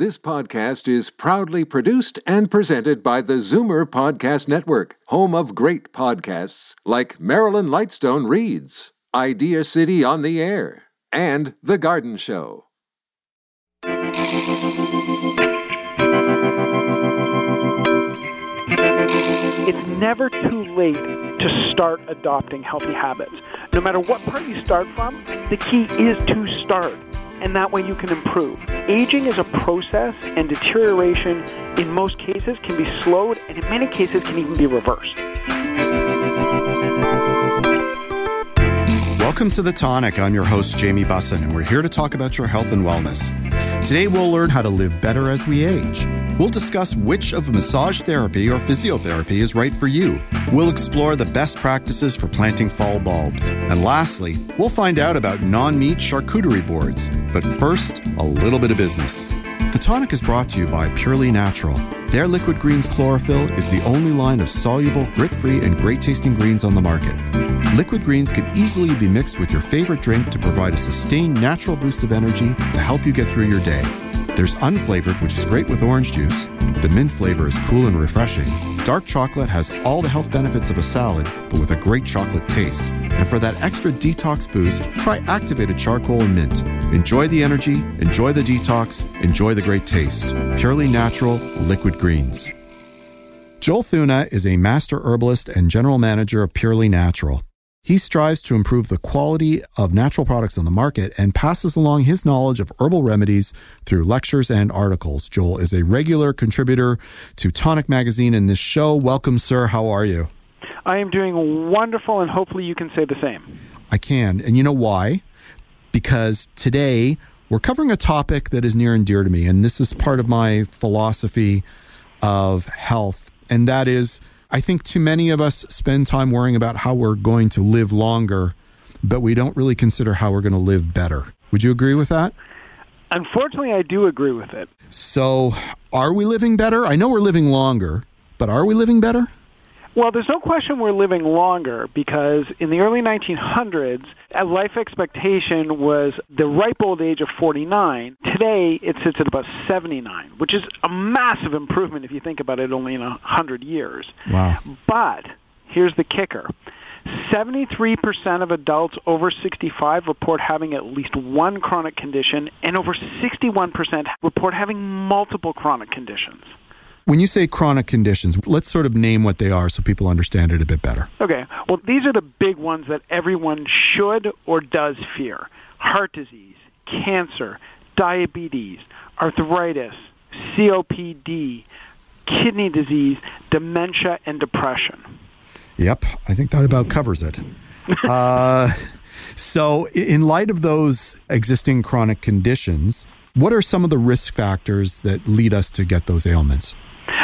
This podcast is proudly produced and presented by the Zoomer Podcast Network, home of great podcasts like Marilyn Lightstone Reads, Idea City on the Air, and The Garden Show. It's never too late to start adopting healthy habits. No matter what part you start from, the key is to start and that way you can improve. Aging is a process, and deterioration in most cases can be slowed, and in many cases can even be reversed. Welcome to The Tonic. I'm your host, Jamie Bussin, and we're here to talk about your health and wellness. Today, we'll learn how to live better as we age. We'll discuss which of massage therapy or physiotherapy is right for you. We'll explore the best practices for planting fall bulbs. And lastly, we'll find out about non meat charcuterie boards. But first, a little bit of business. The tonic is brought to you by Purely Natural. Their Liquid Greens Chlorophyll is the only line of soluble, grit free, and great tasting greens on the market. Liquid greens can easily be mixed with your favorite drink to provide a sustained natural boost of energy to help you get through your day. There's unflavored, which is great with orange juice. The mint flavor is cool and refreshing. Dark chocolate has all the health benefits of a salad, but with a great chocolate taste. And for that extra detox boost, try activated charcoal and mint. Enjoy the energy, enjoy the detox, enjoy the great taste. Purely natural liquid greens. Joel Thuna is a master herbalist and general manager of Purely Natural. He strives to improve the quality of natural products on the market and passes along his knowledge of herbal remedies through lectures and articles. Joel is a regular contributor to Tonic Magazine in this show. Welcome, sir. How are you? I am doing wonderful, and hopefully you can say the same. I can. And you know why? Because today we're covering a topic that is near and dear to me, and this is part of my philosophy of health, and that is I think too many of us spend time worrying about how we're going to live longer, but we don't really consider how we're going to live better. Would you agree with that? Unfortunately, I do agree with it. So, are we living better? I know we're living longer, but are we living better? Well, there's no question we're living longer because in the early 1900s, life expectation was the ripe old age of 49. Today, it sits at about 79, which is a massive improvement if you think about it only in 100 years. Wow. But here's the kicker. 73% of adults over 65 report having at least one chronic condition, and over 61% report having multiple chronic conditions. When you say chronic conditions, let's sort of name what they are so people understand it a bit better. Okay. Well, these are the big ones that everyone should or does fear heart disease, cancer, diabetes, arthritis, COPD, kidney disease, dementia, and depression. Yep, I think that about covers it. uh, so, in light of those existing chronic conditions, what are some of the risk factors that lead us to get those ailments?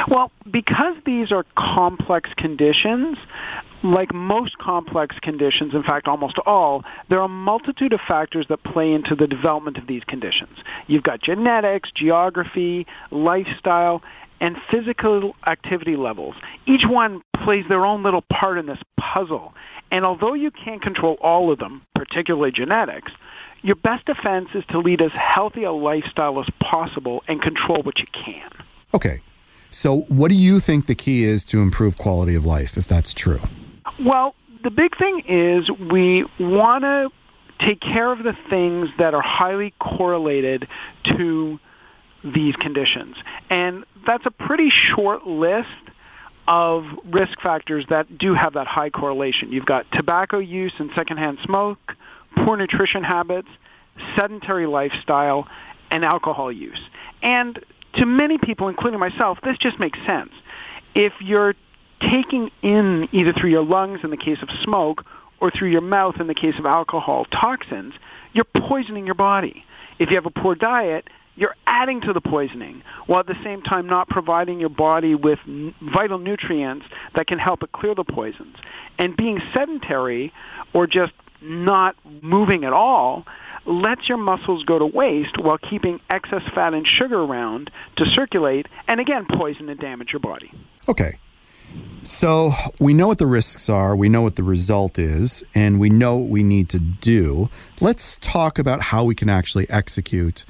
Well, because these are complex conditions, like most complex conditions, in fact, almost all, there are a multitude of factors that play into the development of these conditions. You've got genetics, geography, lifestyle, and physical activity levels. Each one plays their own little part in this puzzle. And although you can't control all of them, particularly genetics, your best defense is to lead as healthy a lifestyle as possible and control what you can. Okay. So, what do you think the key is to improve quality of life, if that's true? Well, the big thing is we want to take care of the things that are highly correlated to these conditions. And that's a pretty short list of risk factors that do have that high correlation. You've got tobacco use and secondhand smoke, poor nutrition habits, sedentary lifestyle, and alcohol use. And to many people, including myself, this just makes sense. If you're taking in either through your lungs in the case of smoke or through your mouth in the case of alcohol toxins, you're poisoning your body. If you have a poor diet, you're adding to the poisoning while at the same time not providing your body with vital nutrients that can help it clear the poisons. And being sedentary or just not moving at all lets your muscles go to waste while keeping excess fat and sugar around to circulate and again poison and damage your body. Okay. So we know what the risks are, we know what the result is, and we know what we need to do. Let's talk about how we can actually execute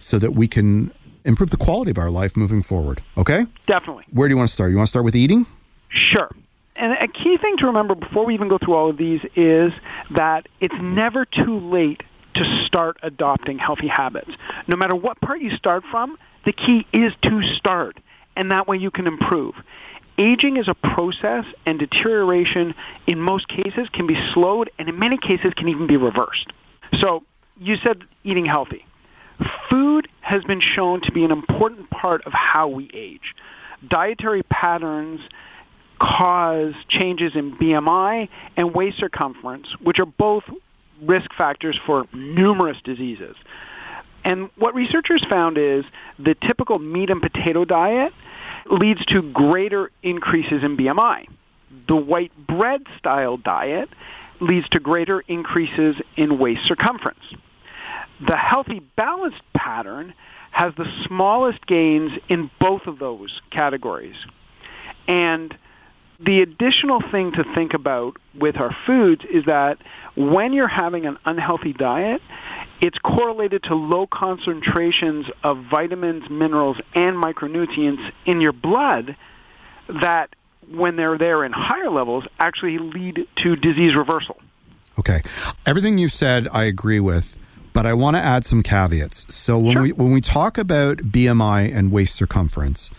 so that we can improve the quality of our life moving forward. Okay? Definitely. Where do you want to start? You want to start with eating? Sure. And a key thing to remember before we even go through all of these is that it's never too late to start adopting healthy habits. No matter what part you start from, the key is to start, and that way you can improve. Aging is a process, and deterioration in most cases can be slowed, and in many cases can even be reversed. So you said eating healthy. Food has been shown to be an important part of how we age. Dietary patterns cause changes in BMI and waist circumference, which are both risk factors for numerous diseases. And what researchers found is the typical meat and potato diet leads to greater increases in BMI. The white bread style diet leads to greater increases in waist circumference. The healthy balanced pattern has the smallest gains in both of those categories. And the additional thing to think about with our foods is that when you're having an unhealthy diet, it's correlated to low concentrations of vitamins, minerals, and micronutrients in your blood that, when they're there in higher levels, actually lead to disease reversal. Okay. Everything you've said, I agree with but I want to add some caveats. So when Sure. we when we talk about BMI and waist circumference,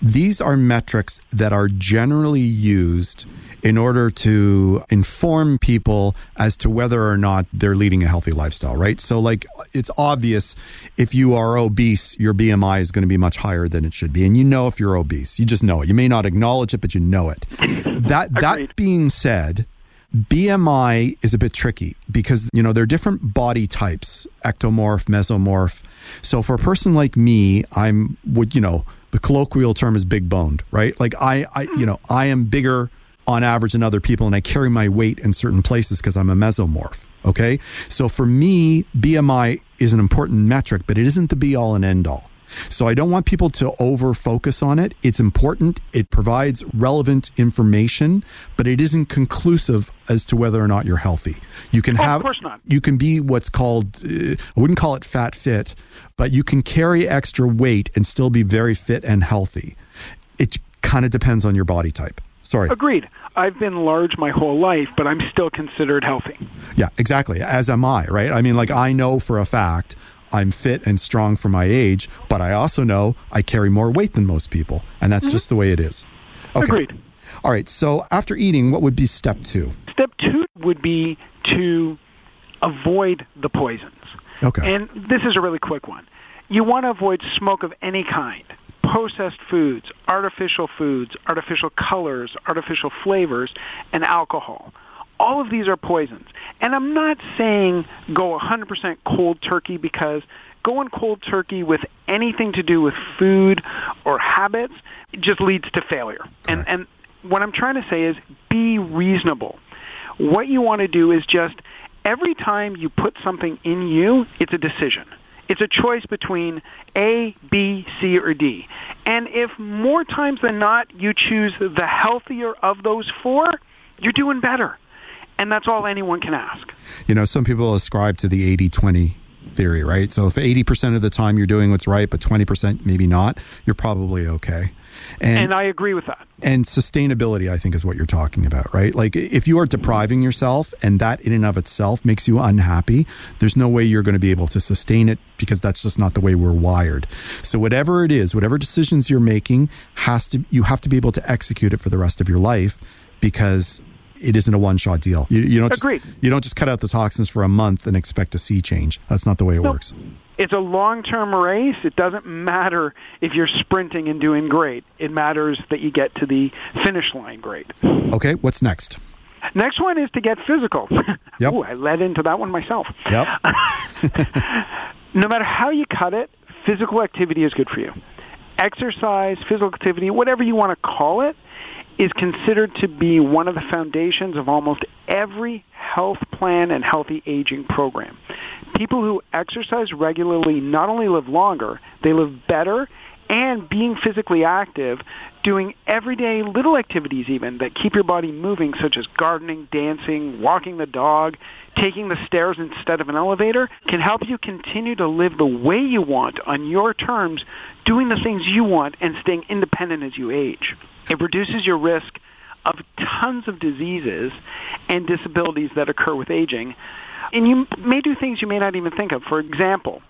these are metrics that are generally used in order to inform people as to whether or not they're leading a healthy lifestyle, right? So like it's obvious if you are obese, your BMI is going to be much higher than it should be. And you know if you're obese. You just know it. You may not acknowledge it, but you know it. That that being said, BMI is a bit tricky because you know there are different body types, ectomorph, mesomorph. So for a person like me, I'm would you know the colloquial term is big boned, right? Like I, I you know I am bigger on average than other people, and I carry my weight in certain places because I'm a mesomorph. Okay, so for me, BMI is an important metric, but it isn't the be all and end all. So I don't want people to over focus on it. It's important. It provides relevant information, but it isn't conclusive as to whether or not you're healthy. You can Oh, of have course not. you can be what's called uh, I wouldn't call it fat fit, but you can carry extra weight and still be very fit and healthy. It kind of depends on your body type. Sorry. Agreed. I've been large my whole life, but I'm still considered healthy. Yeah, exactly. As am I, right? I mean, like, I know for a fact I'm fit and strong for my age, but I also know I carry more weight than most people. And that's mm-hmm. just the way it is. Okay. Agreed. All right. So after eating, what would be step two? Step two would be to avoid the poisons. Okay. And this is a really quick one. You want to avoid smoke of any kind. Processed foods, artificial foods, artificial colors, artificial flavors, and alcohol. All of these are poisons. And I'm not saying go 100% cold turkey because going cold turkey with anything to do with food or habits just leads to failure. And, and what I'm trying to say is be reasonable. What you want to do is just every time you put something in you, it's a decision. It's a choice between A, B, C, or D. And if more times than not you choose the healthier of those four, you're doing better. And that's all anyone can ask. You know, some people ascribe to the 80 20 theory, right? So if 80% of the time you're doing what's right, but 20% maybe not, you're probably okay. And, And I agree with that. and sustainability, I think, is what you're talking about, right? Like if you are depriving yourself and that in and of itself makes you unhappy, there's no way you're going to be able to sustain it because that's just not the way we're wired. So whatever it is, whatever decisions you're making has to, you have to be able to execute it for the rest of your life because it isn't a one shot deal. You, you don't Agreed. just, you don't just cut out the toxins for a month and expect to see change. That's not the way it No. works. It's a long-term race. It doesn't matter if you're sprinting and doing great. It matters that you get to the finish line great. Okay, what's next? Next one is to get physical. Yep. Ooh, I led into that one myself. Yep. no matter how you cut it, physical activity is good for you. Exercise, physical activity, whatever you want to call it, is considered to be one of the foundations of almost every health plan and healthy aging program. People who exercise regularly not only live longer, they live better, and being physically active, doing everyday little activities even that keep your body moving, such as gardening, dancing, walking the dog, taking the stairs instead of an elevator can help you continue to live the way you want on your terms, doing the things you want and staying independent as you age. It reduces your risk of tons of diseases and disabilities that occur with aging. And you may do things you may not even think of. For example,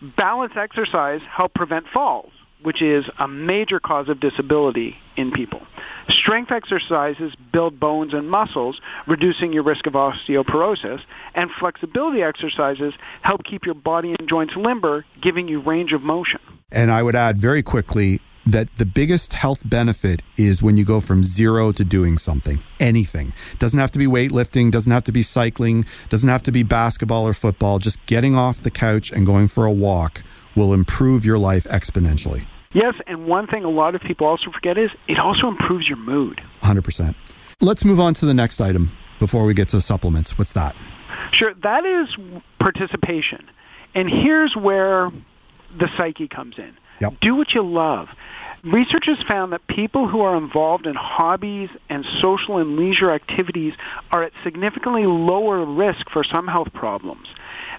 balance exercise help prevent falls, which is a major cause of disability in people. Strength exercises build bones and muscles, reducing your risk of osteoporosis, and flexibility exercises help keep your body and joints limber, giving you range of motion. And I would add very quickly that the biggest health benefit is when you go from zero to doing something, anything. Doesn't have to be weightlifting, doesn't have to be cycling, doesn't have to be basketball or football. Just getting off the couch and going for a walk will improve your life exponentially. Yes, and one thing a lot of people also forget is it also improves your mood. 100%. Let's move on to the next item before we get to supplements. What's that? Sure, that is participation. And here's where the psyche comes in. Yep. Do what you love. Researchers found that people who are involved in hobbies and social and leisure activities are at significantly lower risk for some health problems.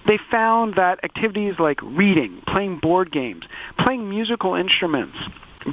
They found that activities like reading, playing board games, playing musical instruments,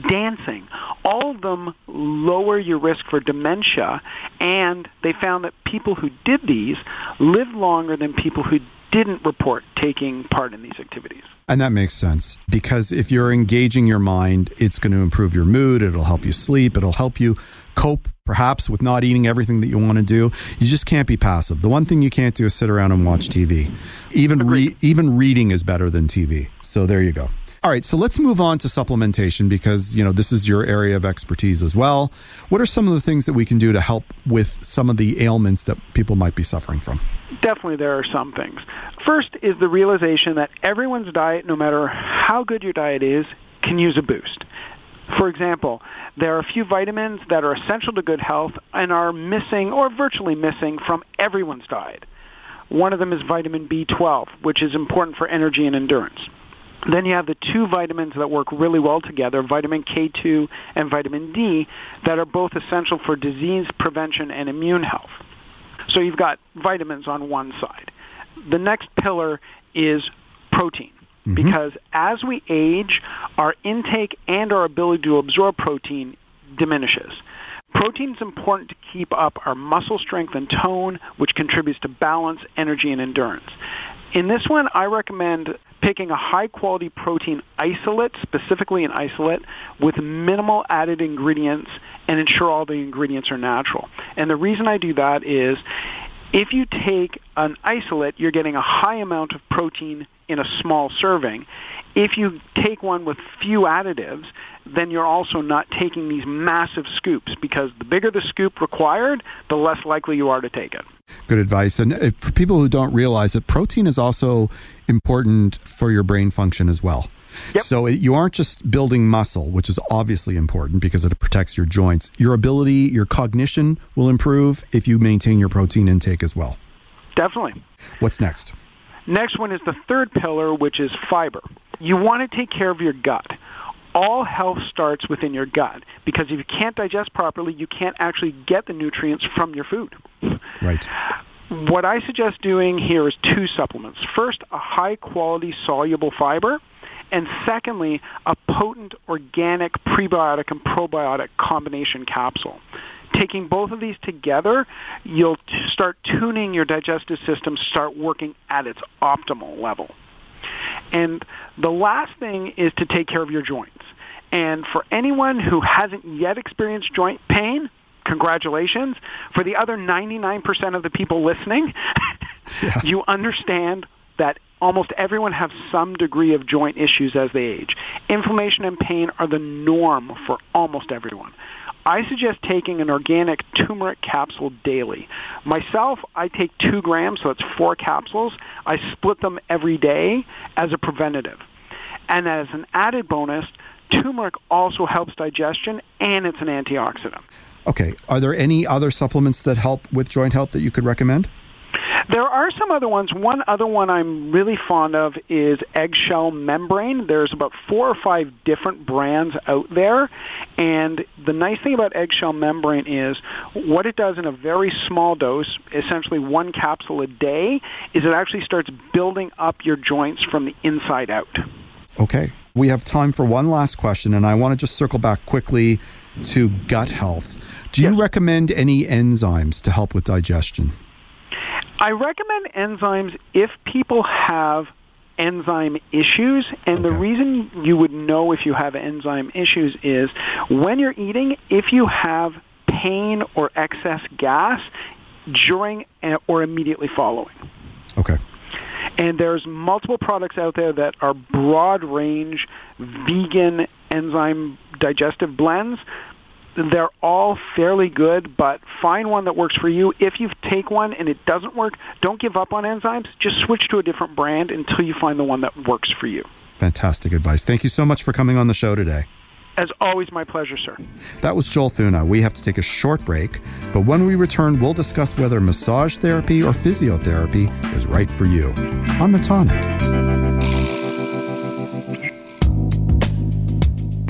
dancing, all of them lower your risk for dementia, and they found that people who did these lived longer than people who didn't report taking part in these activities. And that makes sense because if you're engaging your mind, it's going to improve your mood. It'll help you sleep. It'll help you cope perhaps with not eating everything that you want to do. You just can't be passive. The one thing you can't do is sit around and watch TV. Even re- even reading is better than TV. So there you go. All right, so let's move on to supplementation because, you know, this is your area of expertise as well. What are some of the things that we can do to help with some of the ailments that people might be suffering from? Definitely there are some things. First is the realization that everyone's diet, no matter how good your diet is, can use a boost. For example, there are a few vitamins that are essential to good health and are missing or virtually missing from everyone's diet. One of them is vitamin B12, which is important for energy and endurance. Then you have the two vitamins that work really well together, vitamin K2 and vitamin D, that are both essential for disease prevention and immune health. So you've got vitamins on one side. The next pillar is protein. Mm-hmm. Because as we age, our intake and our ability to absorb protein diminishes. Protein is important to keep up our muscle strength and tone, which contributes to balance, energy, and endurance. In this one, I recommend picking a high quality protein isolate, specifically an isolate, with minimal added ingredients and ensure all the ingredients are natural. And the reason I do that is if you take an isolate, you're getting a high amount of protein in a small serving. If you take one with few additives, then you're also not taking these massive scoops because the bigger the scoop required, the less likely you are to take it. Good advice. And uh, for people who don't realize that protein is also important for your brain function as well. Yep. So it, you aren't just building muscle, which is obviously important because it protects your joints. Your ability, your cognition will improve if you maintain your protein intake as well. Definitely. What's next? Next one is the third pillar, which is fiber. You want to take care of your gut. All health starts within your gut because if you can't digest properly, you can't actually get the nutrients from your food. Right. What I suggest doing here is two supplements. First, a high quality soluble fiber, and secondly, a potent organic prebiotic and probiotic combination capsule. Taking both of these together, you'll t- start tuning your digestive system, start working at its optimal level. And the last thing is to take care of your joints. And for anyone who hasn't yet experienced joint pain, congratulations. For the other 99% of the people listening, yeah. you understand that almost everyone has some degree of joint issues as they age. Inflammation and pain are the norm for almost everyone. I suggest taking an organic turmeric capsule daily. Myself, I take two grams, so that's four capsules. I split them every day as a preventative. And as an added bonus, turmeric also helps digestion and it's an antioxidant. Okay. Are there any other supplements that help with joint health that you could recommend? There are some other ones. One other one I'm really fond of is eggshell membrane. There's about four or five different brands out there. And the nice thing about eggshell membrane is what it does in a very small dose, essentially one capsule a day, is it actually starts building up your joints from the inside out. Okay. We have time for one last question, and I want to just circle back quickly to gut health. Do you Yes. recommend any enzymes to help with digestion? I recommend enzymes if people have enzyme issues. And the reason you would know if you have enzyme issues is when you're eating, if you have pain or excess gas during or immediately following. Okay. And there's multiple products out there that are broad range vegan enzyme digestive blends. They're all fairly good, but find one that works for you. If you take one and it doesn't work, don't give up on enzymes. Just switch to a different brand until you find the one that works for you. Fantastic advice. Thank you so much for coming on the show today. As always, my pleasure, sir. That was Joel Thuna. We have to take a short break, but when we return, we'll discuss whether massage therapy or physiotherapy is right for you on The Tonic.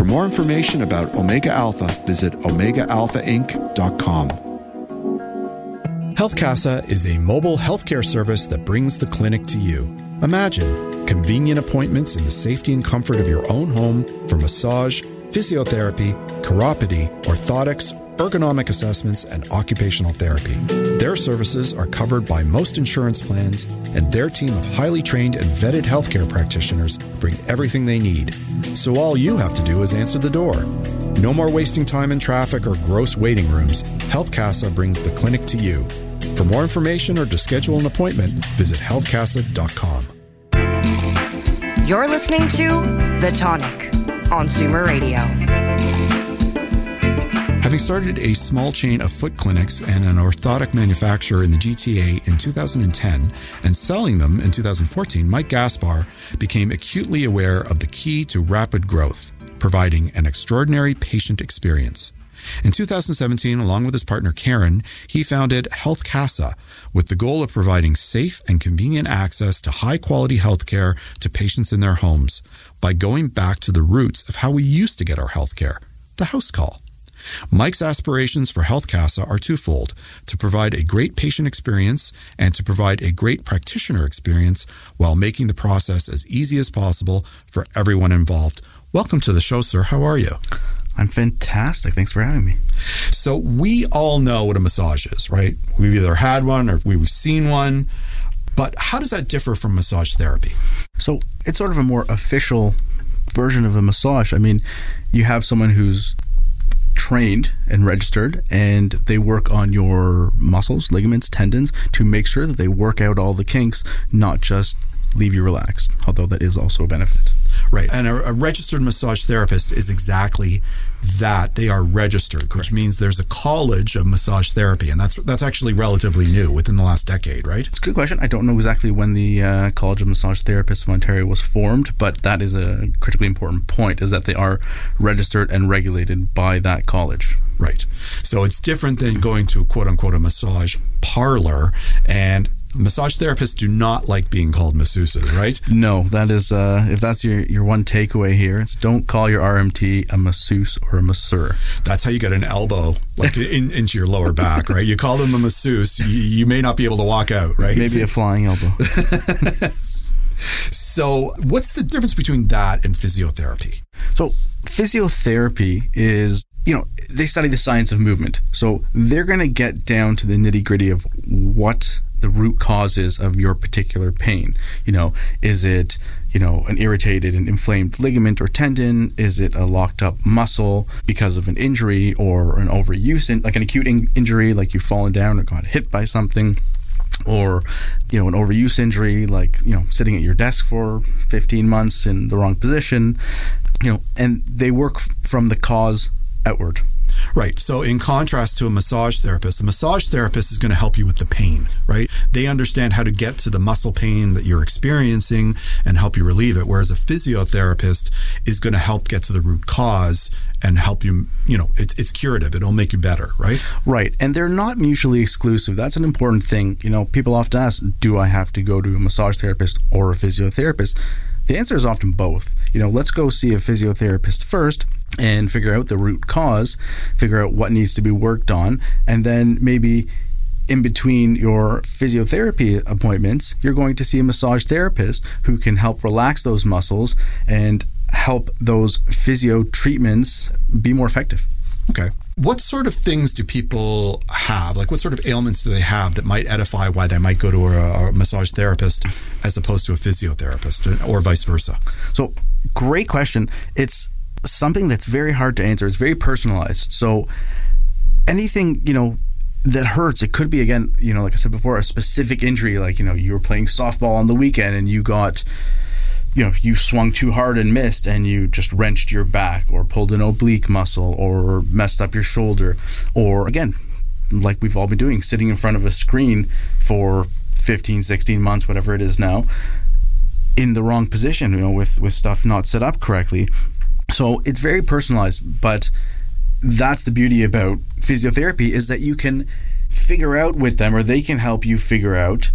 For more information about Omega Alpha, visit OmegaAlphaInc.com. Health Casa is a mobile healthcare service that brings the clinic to you. Imagine convenient appointments in the safety and comfort of your own home for massage, physiotherapy, chiropody, orthotics, ergonomic assessments, and occupational therapy. Their services are covered by most insurance plans, and their team of highly trained and vetted healthcare practitioners bring everything they need. So all you have to do is answer the door. No more wasting time in traffic or gross waiting rooms. Health Casa brings the clinic to you. For more information or to schedule an appointment, visit healthcasa.com. You're listening to The Tonic on Zoomer Radio. Having started a small chain of foot clinics and an orthotic manufacturer in the GTA in 2010 and selling them in 2014, Mike Gaspar became acutely aware of the key to rapid growth, providing an extraordinary patient experience. In 2017, along with his partner Karen, he founded Health Casa with the goal of providing safe and convenient access to high quality healthcare to patients in their homes by going back to the roots of how we used to get our healthcare, the house call. Mike's aspirations for Health Casa are twofold to provide a great patient experience and to provide a great practitioner experience while making the process as easy as possible for everyone involved. Welcome to the show, sir. How are you? I'm fantastic. Thanks for having me. So, we all know what a massage is, right? We've either had one or we've seen one. But how does that differ from massage therapy? So it's sort of a more official version of a massage. I mean, you have someone who's trained and registered and they work on your muscles, ligaments, tendons to make sure that they work out all the kinks, not just leave you relaxed, although that is also a benefit. Right. And a, a registered massage therapist is exactly that. They are registered, which means there's a college of massage therapy, and that's that's actually relatively new within the last decade, right? It's a good question. I don't know exactly when the uh, College of Massage Therapists of Ontario was formed, but that is a critically important point: is that they are registered and regulated by that college. Right. So it's different than going to quote unquote a massage parlor and massage therapists do not like being called masseuses, right? No, that is uh, if that's your your one takeaway here. It's don't call your RMT a masseuse or a masseur. That's how you get an elbow like in, into your lower back, right? You call them a masseuse, you, you may not be able to walk out, right? Maybe a flying elbow. So, what's the difference between that and physiotherapy? So physiotherapy is you know they study the science of movement. So they're going to get down to the nitty gritty of what the root causes of your particular pain. You know, is it you know an irritated and inflamed ligament or tendon? Is it a locked up muscle because of an injury or an overuse, in, like an acute in- injury, like you've fallen down or got hit by something? or you know an overuse injury like you know sitting at your desk for 15 months in the wrong position you know and they work from the cause outward Right. So, in contrast to a massage therapist, a massage therapist is going to help you with the pain, right? They understand how to get to the muscle pain that you're experiencing and help you relieve it. Whereas a physiotherapist is going to help get to the root cause and help you, you know, it, it's curative. It'll make you better, right? Right. And they're not mutually exclusive. That's an important thing. You know, people often ask, do I have to go to a massage therapist or a physiotherapist? The answer is often both. You know, let's go see a physiotherapist first and figure out the root cause, figure out what needs to be worked on, and then maybe in between your physiotherapy appointments, you're going to see a massage therapist who can help relax those muscles and help those physio treatments be more effective. Okay. What sort of things do people have? Like, what sort of ailments do they have that might edify why they might go to a, a massage therapist as opposed to a physiotherapist, or vice versa? So, great question. It's something that's very hard to answer. It's very personalized. So, anything, you know, that hurts, it could be, again, you know, like I said before, a specific injury, like, you know, you were playing softball on the weekend and you got you know you swung too hard and missed and you just wrenched your back or pulled an oblique muscle or messed up your shoulder or again like we've all been doing sitting in front of a screen for 15 16 months whatever it is now in the wrong position you know with with stuff not set up correctly so it's very personalized but that's the beauty about physiotherapy is that you can figure out with them or they can help you figure out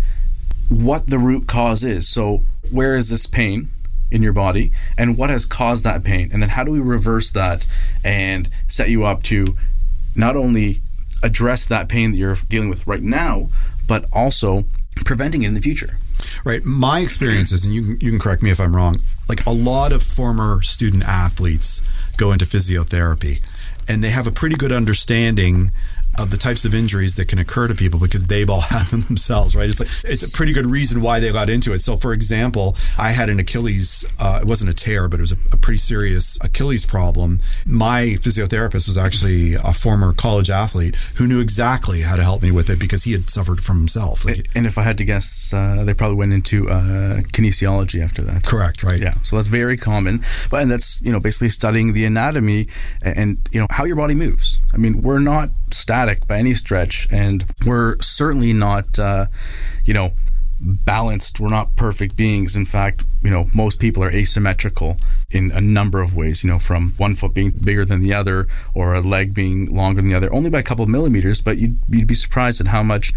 what the root cause is. So where is this pain in your body and what has caused that pain? And then how do we reverse that and set you up to not only address that pain that you're dealing with right now but also preventing it in the future? Right. My experiences and you, you can correct me if i'm wrong like a lot of former student athletes go into physiotherapy and they have a pretty good understanding of the types of injuries that can occur to people because they've all had them themselves, right? It's like it's a pretty good reason why they got into it. So, for example, I had an Achilles. Uh, it wasn't a tear, but it was a, a, pretty serious Achilles problem. My physiotherapist was actually a former college athlete who knew exactly how to help me with it because he had suffered from himself. Like, and if I had to guess, uh, they probably went into uh, kinesiology after that. Correct, right? Yeah. So that's very common, but and that's you know basically studying the anatomy and, and you know how your body moves. I mean, we're not static by any stretch, and we're certainly not, uh, you know, balanced. We're not perfect beings. In fact, you know, most people are asymmetrical in a number of ways. You know, from one foot being bigger than the other, or a leg being longer than the other, only by a couple of millimeters. But you'd, you'd be surprised at how much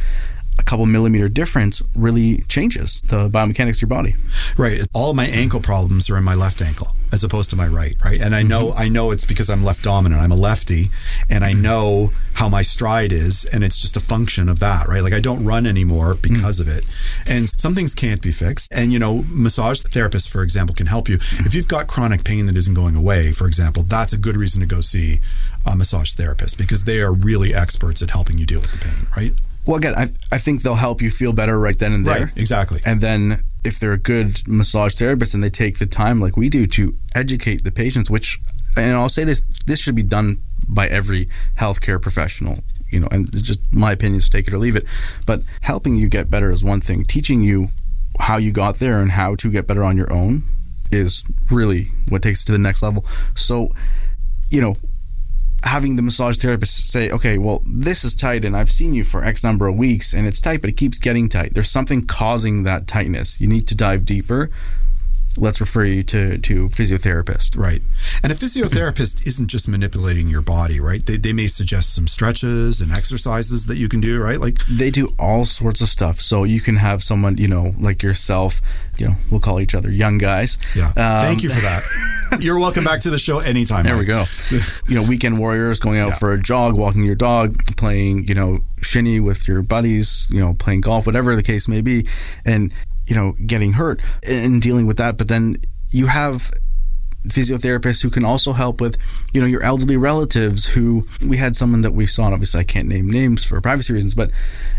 a couple millimeter difference really changes the biomechanics of your body. Right. All my ankle problems are in my left ankle as opposed to my right, right? And I know mm-hmm. I know it's because I'm left dominant. I'm a lefty and I mm-hmm. know how my stride is and it's just a function of that, right? Like I don't run anymore because mm-hmm. of it. And some things can't be fixed. And you know, massage therapists for example can help you. If you've got chronic pain that isn't going away, for example, that's a good reason to go see a massage therapist because they are really experts at helping you deal with the pain, right? Well, again, I, I think they'll help you feel better right then and there. Right, exactly. And then if they're a good massage therapist and they take the time like we do to educate the patients, which, and I'll say this, this should be done by every healthcare professional, you know, and it's just my opinion, so take it or leave it. But helping you get better is one thing. Teaching you how you got there and how to get better on your own is really what takes it to the next level. So, you know, having the massage therapist say, okay, well, this is tight and I've seen you for X number of weeks and it's tight, but it keeps getting tight. There's something causing that tightness. You need to dive deeper let's refer you to to physiotherapist. Right. And a physiotherapist isn't just manipulating your body, right? They, they may suggest some stretches and exercises that you can do, right? Like they do all sorts of stuff. So you can have someone, you know, like yourself, you know, we'll call each other young guys. Yeah. Um, Thank you for that. You're welcome back to the show anytime. There Mike. we go. you know, weekend warriors going out yeah. for a jog, walking your dog, playing, you know, shinny with your buddies, you know, playing golf, whatever the case may be. And you know, getting hurt and dealing with that. But then you have physiotherapists who can also help with, you know, your elderly relatives who we had someone that we saw, and obviously I can't name names for privacy reasons, but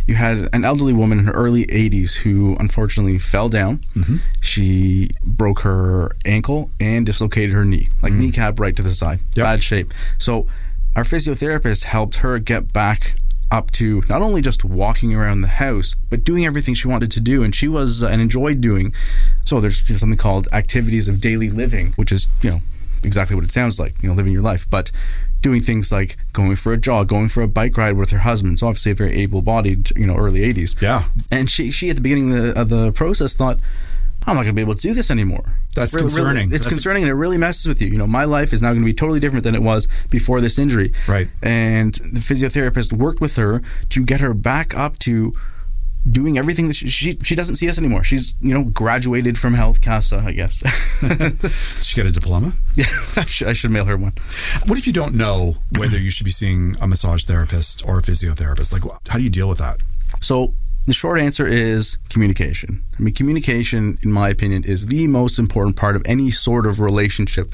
you had an elderly woman in her early 80s who unfortunately fell down. Mm-hmm. She broke her ankle and dislocated her knee, like mm-hmm. kneecap right to the side, yep. bad shape. So our physiotherapist helped her get back up to not only just walking around the house, but doing everything she wanted to do. And she was uh, and enjoyed doing. So there's something called activities of daily living, which is, you know, exactly what it sounds like, you know, living your life. But doing things like going for a jog, going for a bike ride with her husband. So obviously a very able-bodied, you know, early 80s. Yeah. And she, she at the beginning of the, of the process thought, I'm not going to be able to do this anymore. That's really, concerning. Really, it's That's concerning and it really messes with you. You know, my life is now going to be totally different than it was before this injury. Right. And the physiotherapist worked with her to get her back up to doing everything that she, she, she doesn't see us anymore. She's, you know, graduated from Health Casa, I guess. Did she get a diploma? yeah, I should, I should mail her one. What if you don't know whether you should be seeing a massage therapist or a physiotherapist? Like, how do you deal with that? So the short answer is communication. I mean, communication, in my opinion, is the most important part of any sort of relationship,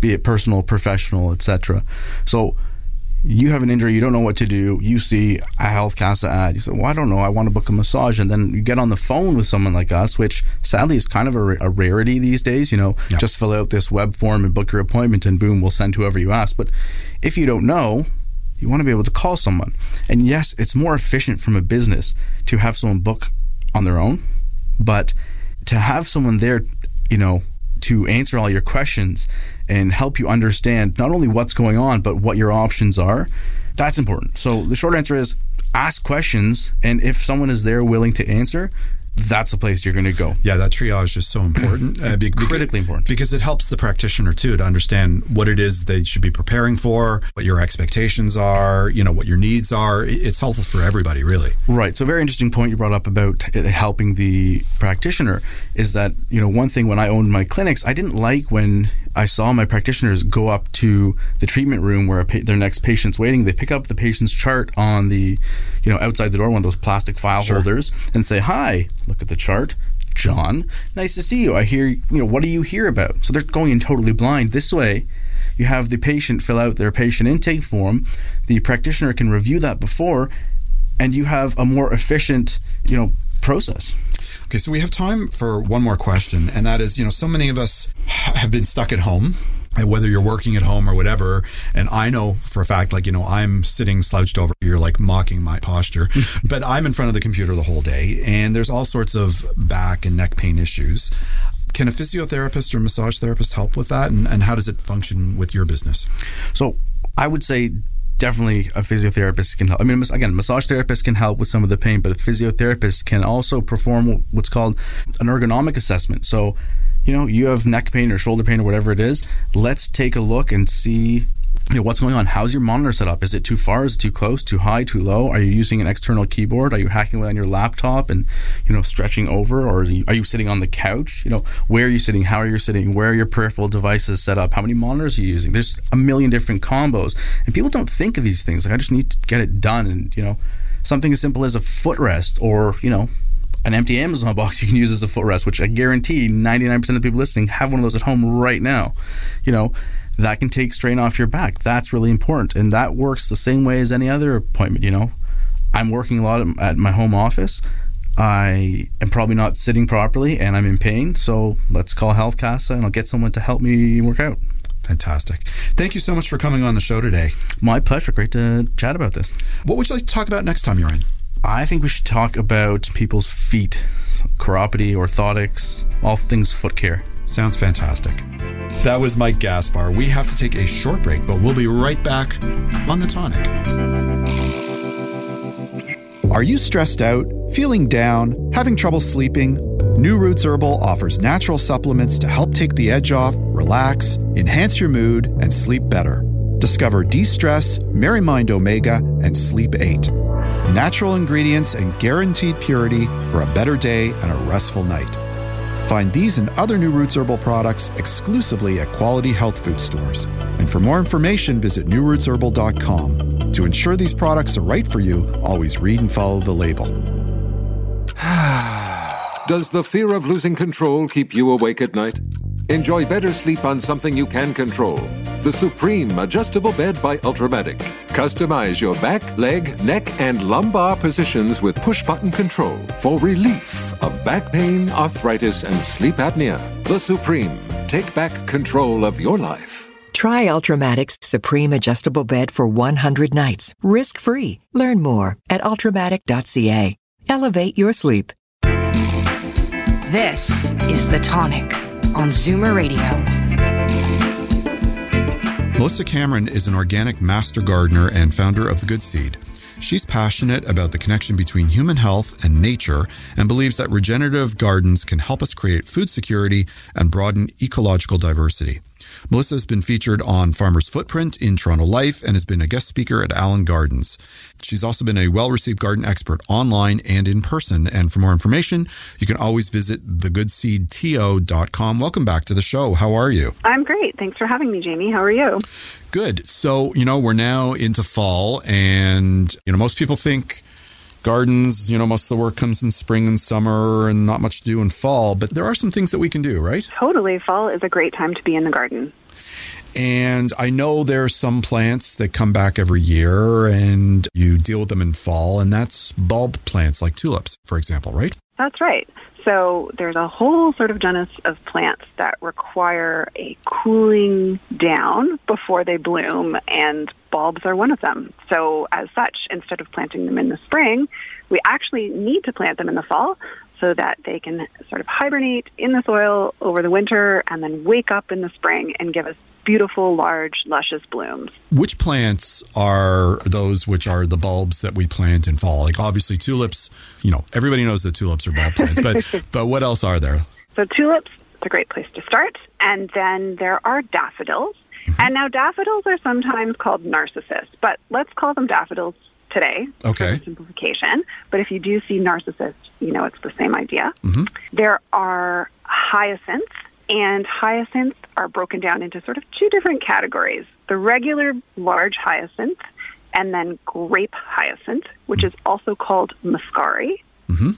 be it personal, professional, etc. So you have an injury, you don't know what to do, you see a Health Casa ad, you say, Well, I don't know, I want to book a massage. And then you get on the phone with someone like us, which sadly is kind of a, a rarity these days. You know, Yeah. just fill out this web form and book your appointment, and boom, we'll send whoever you ask. But if you don't know, you want to be able to call someone. And yes, it's more efficient from a business to have someone book on their own, but to have someone there, you know, to answer all your questions and help you understand not only what's going on, but what your options are, that's important. So the short answer is ask questions. And if someone is there willing to answer, that's the place you're going to go. Yeah, that triage is so important. Uh, be- Critically important. Because it helps the practitioner too to understand what it is they should be preparing for, what your expectations are, you know, what your needs are. It's helpful for everybody, really. Right. So, a very interesting point you brought up about helping the practitioner is that, you know, one thing when I owned my clinics, I didn't like when I saw my practitioners go up to the treatment room where a pa- their next patient's waiting. They pick up the patient's chart on the, you know, outside the door, one of those plastic file Sure. holders, and say, Hi, look at the chart. John, nice to see you. I hear, you know, what do you hear about? So they're going in totally blind. This way, you have the patient fill out their patient intake form. The practitioner can review that before, and you have a more efficient, you know, process. Okay, so we have time for one more question, and that is, you know, so many of us have been stuck at home. And whether you're working at home or whatever, and I know for a fact, like, you know, I'm sitting slouched over, you're like mocking my posture, but I'm in front of the computer the whole day, and there's all sorts of back and neck pain issues. Can a physiotherapist or massage therapist help with that? And, and how does it function with your business? So I would say definitely a physiotherapist can help. I mean, again, massage therapists can help with some of the pain, but a physiotherapist can also perform what's called an ergonomic assessment. So, you know, you have neck pain or shoulder pain or whatever it is. Let's take a look and see. You know, what's going on? How's your monitor set up? Is it too far? Is it too close? Too high? Too low? Are you using an external keyboard? Are you hacking away on your laptop and you know stretching over, or are you, are you sitting on the couch? You know, where are you sitting? How are you sitting? Where are your peripheral devices set up? How many monitors are you using? There's a million different combos, and people don't think of these things. Like I just need to get it done, and you know, something as simple as a footrest, or you know, an empty Amazon box you can use as a footrest, which I guarantee 99% of the people listening have one of those at home right now. You know, that can take strain off your back. That's really important. And that works the same way as any other appointment. You know, I'm working a lot at- my home office. I am probably not sitting properly and I'm in pain. So let's call Health Casa and I'll get someone to help me work out. Fantastic. Thank you so much for coming on the show today. My pleasure. Great to chat about this. What would you like to talk about next time you're in? I think we should talk about people's feet, so chiropody, orthotics, all things foot care. Sounds fantastic. That was Mike Gaspar. We have to take a short break, but we'll be right back on the tonic. Are you stressed out, feeling down, having trouble sleeping? New Roots Herbal offers natural supplements to help take the edge off, relax, enhance your mood, and sleep better. Discover De Stress, Merry Mind Omega, and Sleep 8. Natural ingredients and guaranteed purity for a better day and a restful night. Find these and other New Roots Herbal products exclusively at quality health food stores. And for more information, visit newrootsherbal.com. To ensure these products are right for you, always read and follow the label. Does the fear of losing control keep you awake at night? Enjoy better sleep on something you can control. The Supreme Adjustable Bed by Ultramatic. Customize your back, leg, neck, and lumbar positions with push button control for relief of back pain, arthritis, and sleep apnea. The Supreme. Take back control of your life. Try Ultramatic's Supreme Adjustable Bed for 100 nights, risk free. Learn more at ultramatic.ca. Elevate your sleep. This is The Tonic on Zoomer Radio. Melissa Cameron is an organic master gardener and founder of The Good Seed. She's passionate about the connection between human health and nature and believes that regenerative gardens can help us create food security and broaden ecological diversity. Melissa has been featured on Farmer's Footprint in Toronto Life and has been a guest speaker at Allen Gardens. She's also been a well received garden expert online and in person. And for more information, you can always visit thegoodseedto.com. Welcome back to the show. How are you? I'm great. Thanks for having me, Jamie. How are you? Good. So, you know, we're now into fall, and, you know, most people think gardens, you know, most of the work comes in spring and summer and not much to do in fall, but there are some things that we can do, right? Totally. Fall is a great time to be in the garden. And I know there are some plants that come back every year and you deal with them in fall, and that's bulb plants like tulips, for example, right? That's right. So there's a whole sort of genus of plants that require a cooling down before they bloom, and bulbs are one of them. So, as such, instead of planting them in the spring, we actually need to plant them in the fall so that they can sort of hibernate in the soil over the winter and then wake up in the spring and give us beautiful, large, luscious blooms. Which plants are those which are the bulbs that we plant in fall? Like obviously tulips, you know, everybody knows that tulips are bulb plants, but but what else are there? So tulips, it's a great place to start. And then there are daffodils. Mm-hmm. And now daffodils are sometimes called narcissus, but let's call them daffodils today. Okay. simplification. But if you do see narcissus, you know it's the same idea. Mm-hmm. There are hyacinths, and hyacinths are broken down into sort of two different categories the regular large hyacinth and then grape hyacinth, which is also called muscari. Mm-hmm.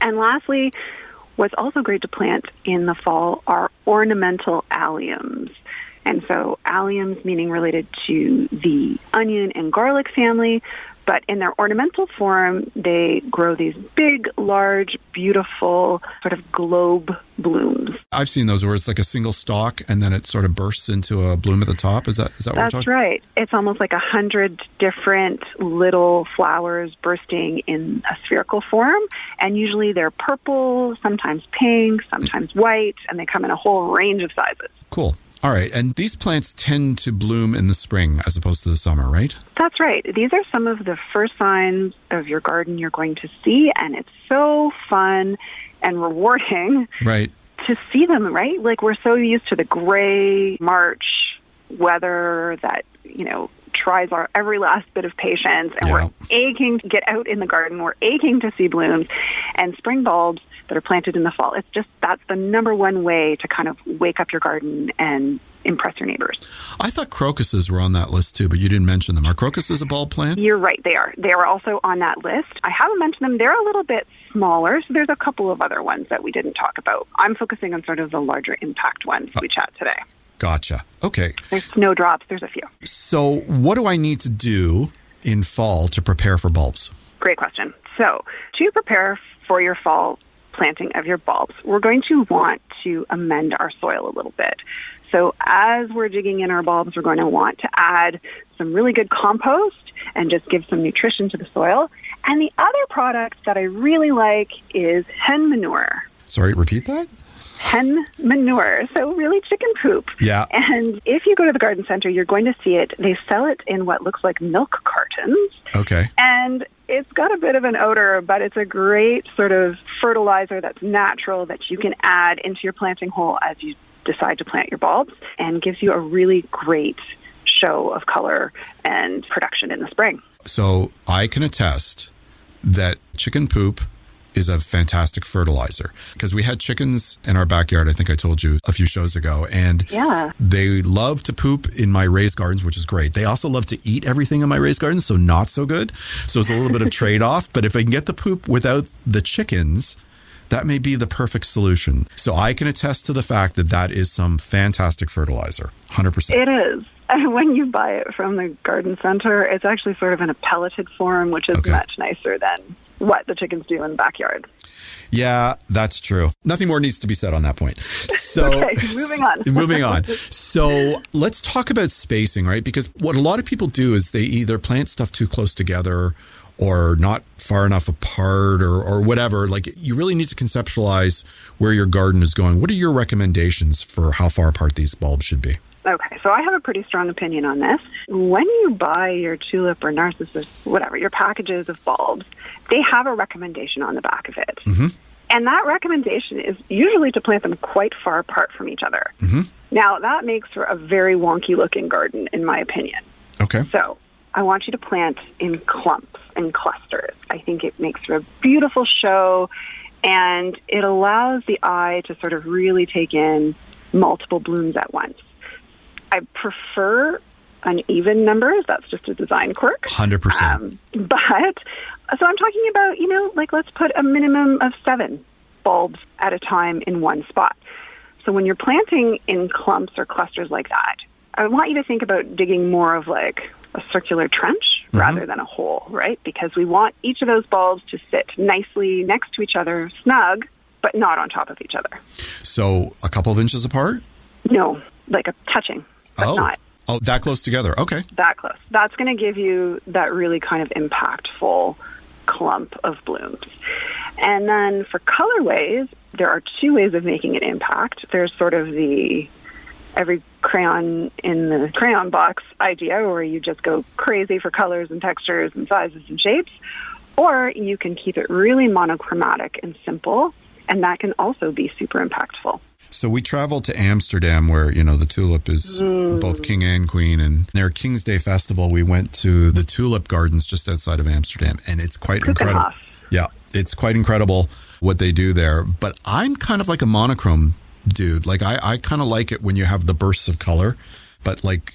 And lastly, what's also great to plant in the fall are ornamental alliums. And so, alliums meaning related to the onion and garlic family, but in their ornamental form, they grow these big, large, beautiful, sort of globe blooms. I've seen those where it's like a single stalk and then it sort of bursts into a bloom at the top. Is that is that what That's we're talking? About? That's right. It's almost like a hundred different little flowers bursting in a spherical form, and usually they're purple, sometimes pink, sometimes white, and they come in a whole range of sizes. Cool. All right. And these plants tend to bloom in the spring as opposed to the summer, right? That's right. These are some of the first signs of your garden you're going to see, and it's so fun and rewarding Right. to see them, right? Like we're so used to the gray March weather that, you know, tries our every last bit of patience and Yeah. we're aching to get out in the garden. We're aching to see blooms and spring bulbs that are planted in the fall. It's just that's the number one way to kind of wake up your garden and impress your neighbors. I thought crocuses were on that list too, but you didn't mention them. Are crocuses a bulb plant? You're right, they are. They are also on that list. I haven't mentioned them. They're a little bit smaller, so there's a couple of other ones that we didn't talk about. I'm focusing on sort of the larger impact ones we chat today. Gotcha. Okay. There's snowdrops, there's a few. So, what do I need to do in fall to prepare for bulbs? Great question. So, to prepare for your fall planting of your bulbs, we're going to want to amend our soil a little bit. So, as we're digging in our bulbs, we're going to want to add some really good compost and just give some nutrition to the soil. And the other product that I really like is hen manure. Sorry, repeat that? Hen manure, so really chicken poop. Yeah. And if you go to the garden center, you're going to see it. They sell it in what looks like milk cartons. Okay. And it's got a bit of an odor, but it's a great sort of fertilizer that's natural that you can add into your planting hole as you decide to plant your bulbs and gives you a really great show of color and production in the spring. So, I can attest that chicken poop is a fantastic fertilizer because we had chickens in our backyard. I think I told you a few shows ago, and Yeah. they love to poop in my raised gardens, which is great. They also love to eat everything in my raised gardens, so not so good. So it's a little bit of trade off. But if I can get the poop without the chickens, that may be the perfect solution. So I can attest to the fact that that is some fantastic fertilizer, hundred percent. It is. And when you buy it from the garden center, it's actually sort of in a pelleted form, which is Okay. much nicer than what the chickens do in the backyard. Yeah, that's true. Nothing more needs to be said on that point. So, Okay, moving on. moving on. So, let's talk about spacing, right? Because what a lot of people do is they either plant stuff too close together or not far enough apart or, or whatever. Like, you really need to conceptualize where your garden is going. What are your recommendations for how far apart these bulbs should be? Okay, so I have a pretty strong opinion on this. When you buy your tulip or narcissus, whatever, your packages of bulbs, they have a recommendation on the back of it. Mm-hmm. And that recommendation is usually to plant them quite far apart from each other. Mm-hmm. Now, that makes for a very wonky looking garden, in my opinion. Okay. So I want you to plant in clumps and clusters. I think it makes for a beautiful show and it allows the eye to sort of really take in multiple blooms at once. I prefer uneven numbers. That's just a design quirk. 100%. Um, but so I'm talking about, you know, like let's put a minimum of seven bulbs at a time in one spot. So when you're planting in clumps or clusters like that, I want you to think about digging more of like a circular trench rather than a hole, right? Because we want each of those bulbs to sit nicely next to each other, snug, but not on top of each other. so, a couple of inches apart? No, like a touching, but oh. not Oh, that close together. Okay. that close. That's going to give you that really kind of impactful clump of blooms. And then for colorways, there are two ways of making an impact. There's sort of the every crayon in the crayon box idea where you just go crazy for colors and textures and sizes and shapes, or you can keep it really monochromatic and simple, and that can also be super impactful. So we traveled to Amsterdam, where you know the tulip is Mm. both king and queen, and their King's Day festival. We went to the tulip gardens just outside of Amsterdam, and it's quite incredible. Yeah, it's quite incredible what they do there. But I'm kind of like a monochrome dude. Like I, I kind of like it when you have the bursts of color, but like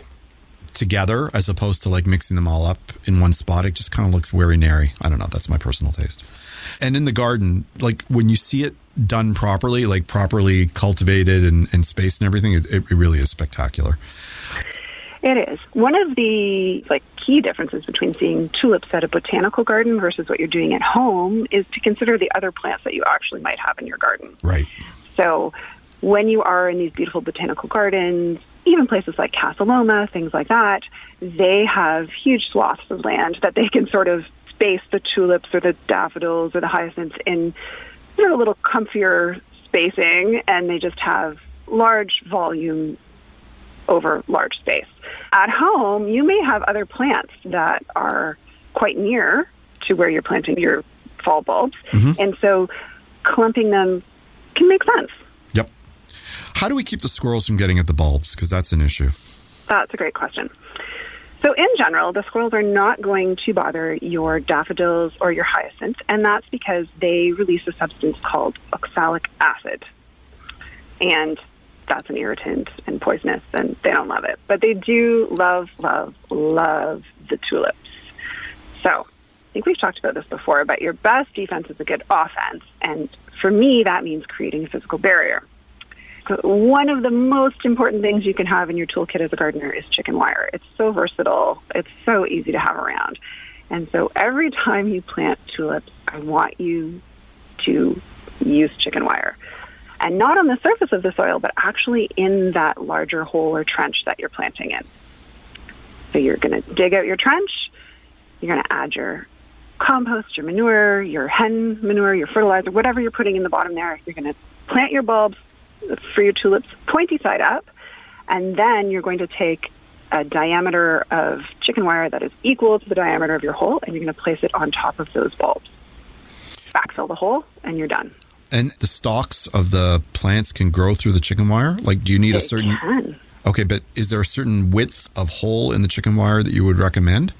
together as opposed to like mixing them all up in one spot. It just kind of looks very nary. I don't know. That's my personal taste. And in the garden, like when you see it done properly, like properly cultivated and, and spaced and everything, it, it really is spectacular. It is. One of the like key differences between seeing tulips at a botanical garden versus what you're doing at home is to consider the other plants that you actually might have in your garden. Right. So when you are in these beautiful botanical gardens, even places like Casa Loma, things like that, they have huge swaths of land that they can sort of space the tulips or the daffodils or the hyacinths in of a little comfier spacing, and they just have large volume over large space. At home, you may have other plants that are quite near to where you're planting your fall bulbs, mm-hmm. and so clumping them can make sense. Yep. How do we keep the squirrels from getting at the bulbs? Because that's an issue. That's a great question. So, in general, the squirrels are not going to bother your daffodils or your hyacinths, and that's because they release a substance called oxalic acid. And that's an irritant and poisonous, and they don't love it. But they do love, love, love the tulips. So, I think we've talked about this before, but your best defense is a good offense. And for me, that means creating a physical barrier. One of the most important things you can have in your toolkit as a gardener is chicken wire. It's so versatile, it's so easy to have around. And so every time you plant tulips, I want you to use chicken wire. And not on the surface of the soil, but actually in that larger hole or trench that you're planting in. So you're going to dig out your trench, you're going to add your compost, your manure, your hen manure, your fertilizer, whatever you're putting in the bottom there. You're going to plant your bulbs for your tulips pointy side up, and then you're going to take a diameter of chicken wire that is equal to the diameter of your hole, and you're going to place it on top of those bulbs. Backfill the hole, and you're done. And the stalks of the plants can grow through the chicken wire? Like, do you need a certain. can. Okay, but is there a certain width of hole in the chicken wire that you would recommend?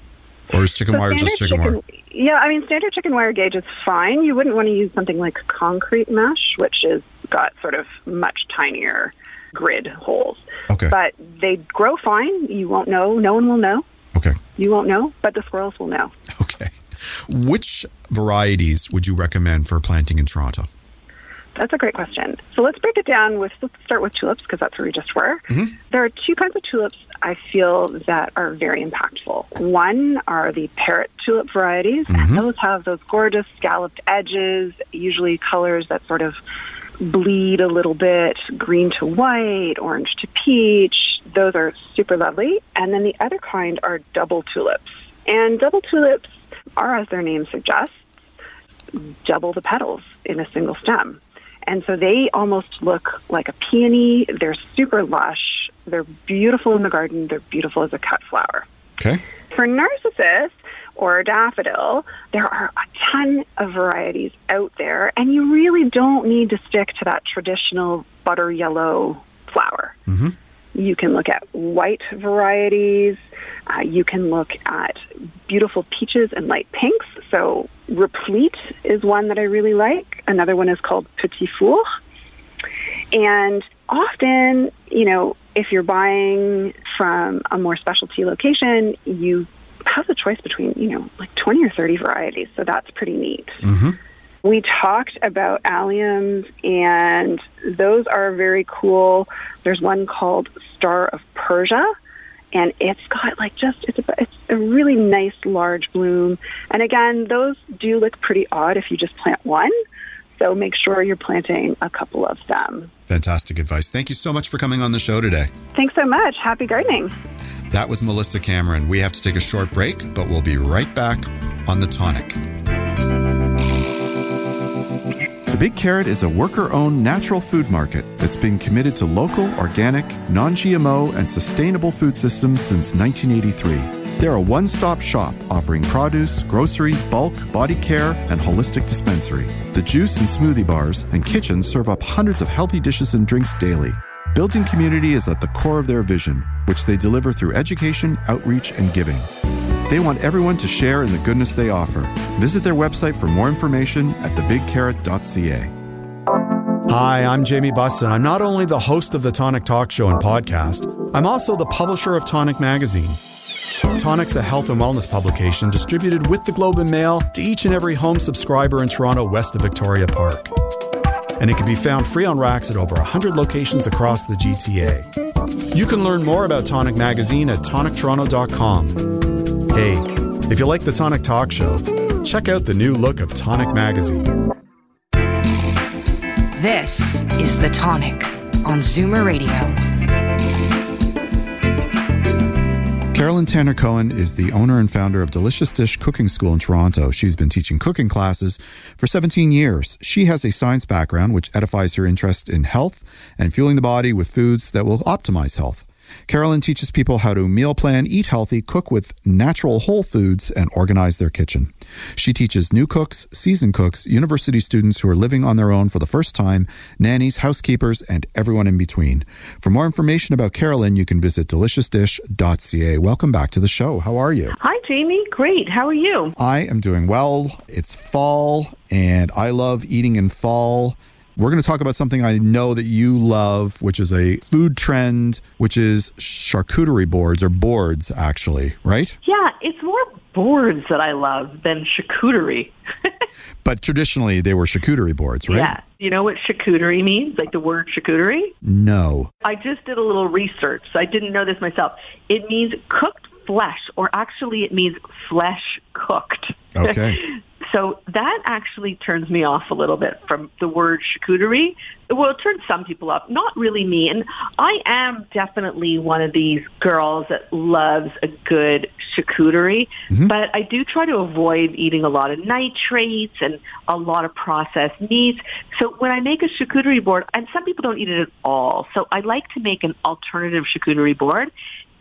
Or is chicken So wire just chicken standard wire? Yeah, I mean, standard chicken wire gauge is fine. You wouldn't want to use something like concrete mesh, which is got sort of much tinier grid holes. Okay. But they grow fine. You won't know. No one will know. Okay. You won't know, but the squirrels will know. Okay. Which varieties would you recommend for planting in Toronto? That's a great question. So let's break it down with let's start with tulips because that's where we just were. Mm-hmm. There are two kinds of tulips I feel that are very impactful. One are the parrot tulip varieties, and those have those gorgeous scalloped edges, usually colors that sort of bleed a little bit green to white, orange to peach. Those are super lovely. And then the other kind are double tulips. And double tulips are, as their name suggests, double the petals in a single stem. And so they almost look like a peony. They're super lush. They're beautiful in the garden. They're beautiful as a cut flower. Okay. For narcissus or a daffodil, there are a ton of varieties out there, and you really don't need to stick to that traditional butter yellow flower. You can look at white varieties. Uh, you can look at beautiful peaches and light pinks. So, Replete is one that I really like. Another one is called Petit Four. And often, you know, if you're buying from a more specialty location, you have a choice between, you know, like 20 or 30 varieties. So that's pretty neat. Mm-hmm. We talked about alliums, and those are very cool. There's one called Star of Persia, and it's got like just it's a, it's a really nice large bloom. And again, those do look pretty odd if you just plant one. So make sure you're planting a couple of them. Fantastic advice. Thank you so much for coming on the show today. Thanks so much. Happy gardening. That was Melissa Cameron. We have to take a short break, but we'll be right back on The Tonic. The Big Carrot is a worker owned natural food market that's been committed to local, organic, non GMO, and sustainable food systems since 1983. They're a one stop shop offering produce, grocery, bulk, body care, and holistic dispensary. The juice and smoothie bars and kitchen serve up hundreds of healthy dishes and drinks daily. Building community is at the core of their vision, which they deliver through education, outreach, and giving. They want everyone to share in the goodness they offer. Visit their website for more information at thebigcarrot.ca. Hi, I'm Jamie Bussin. I'm not only the host of the Tonic Talk Show and podcast, I'm also the publisher of Tonic Magazine. Tonic's a health and wellness publication distributed with the Globe and Mail to each and every home subscriber in Toronto west of Victoria Park. And it can be found free on racks at over 100 locations across the GTA. You can learn more about Tonic Magazine at tonictoronto.com. Hey, if you like the Tonic Talk Show, check out the new look of Tonic Magazine. This is The Tonic on Zoomer Radio. Carolyn Tanner Cohen is the owner and founder of Delicious Dish Cooking School in Toronto. She's been teaching cooking classes for 17 years. She has a science background which edifies her interest in health and fueling the body with foods that will optimize health. Carolyn teaches people how to meal plan, eat healthy, cook with natural whole foods, and organize their kitchen. She teaches new cooks, seasoned cooks, university students who are living on their own for the first time, nannies, housekeepers, and everyone in between. For more information about Carolyn, you can visit deliciousdish.ca. Welcome back to the show. How are you? Hi, Jamie. Great. How are you? I am doing well. It's fall, and I love eating in fall. We're going to talk about something I know that you love, which is a food trend, which is charcuterie boards or boards, actually, right? Yeah, it's more boards that I love than charcuterie. But traditionally, they were charcuterie boards, right? Yeah. You know what charcuterie means? Like the word charcuterie? No. I just did a little research. So I didn't know this myself. It means cooked flesh, or actually it means flesh cooked. Okay. so that actually turns me off a little bit from the word charcuterie. Well, it turns some people up, not really me. And I am definitely one of these girls that loves a good charcuterie, mm-hmm. but I do try to avoid eating a lot of nitrates and a lot of processed meats. So when I make a charcuterie board, and some people don't eat it at all, so I like to make an alternative charcuterie board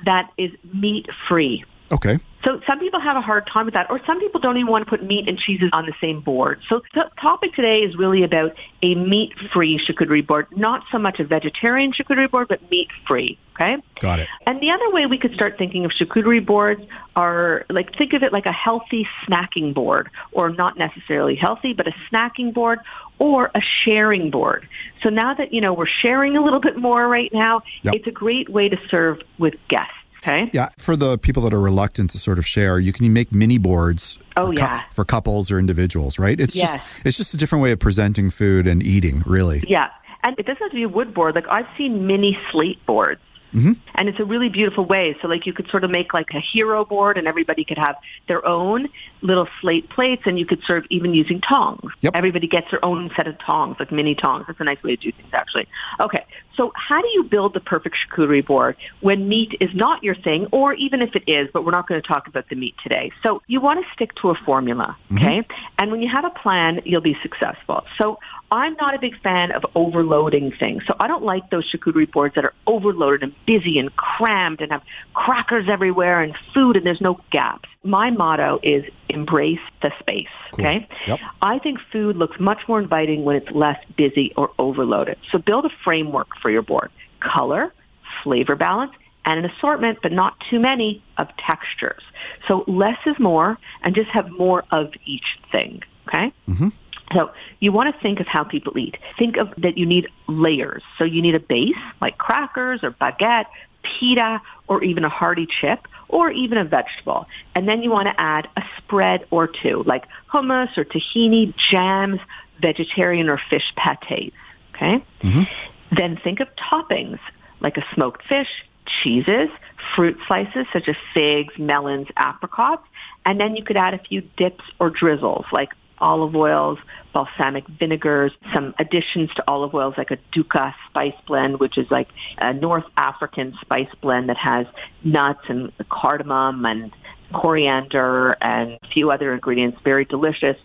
that is meat free. Okay. So some people have a hard time with that, or some people don't even want to put meat and cheeses on the same board. So the topic today is really about a meat-free charcuterie board, not so much a vegetarian charcuterie board, but meat-free. Okay. Got it. And the other way we could start thinking of charcuterie boards are like think of it like a healthy snacking board, or not necessarily healthy, but a snacking board or a sharing board. So now that you know we're sharing a little bit more right now, Yep. it's a great way to serve with guests. Okay. Yeah, for the people that are reluctant to sort of share, you can make mini boards. Oh, for yeah. for couples or individuals, right? It's Yes. just it's just a different way of presenting food and eating, really. Yeah. And it doesn't have to be a wood board. Like I've seen mini slate boards. Mm-hmm. And it's a really beautiful way. So like you could sort of make like a hero board and everybody could have their own little slate plates and you could serve even using tongs. Yep. Everybody gets their own set of tongs, like mini tongs. That's a nice way to do things actually. Okay. So how do you build the perfect charcuterie board when meat is not your thing or even if it is, but we're not going to talk about the meat today. So you want to stick to a formula, mm-hmm. okay? And when you have a plan, you'll be successful. So I'm not a big fan of overloading things. So I don't like those charcuterie boards that are overloaded and busy and crammed and have crackers everywhere and food and there's no gaps. My motto is embrace the space. Okay. Yep. I think food looks much more inviting when it's less busy or overloaded. So build a framework for your board. Color, flavor balance, and an assortment, but not too many, of textures. So less is more and just have more of each thing. Okay? Mm-hmm. So you want to think of how people eat. Think of that you need layers. So you need a base like crackers or baguette, pita, or even a hearty chip, or even a vegetable. And then you want to add a spread or two, like hummus or tahini, jams, vegetarian or fish pates. Okay? Mm-hmm. Then think of toppings like a smoked fish, cheeses, fruit slices such as figs, melons, apricots, and then you could add a few dips or drizzles like olive oils, balsamic vinegars, some additions to olive oils like a dukkha spice blend, which is like a North African spice blend that has nuts and cardamom and coriander and a few other ingredients, very delicious.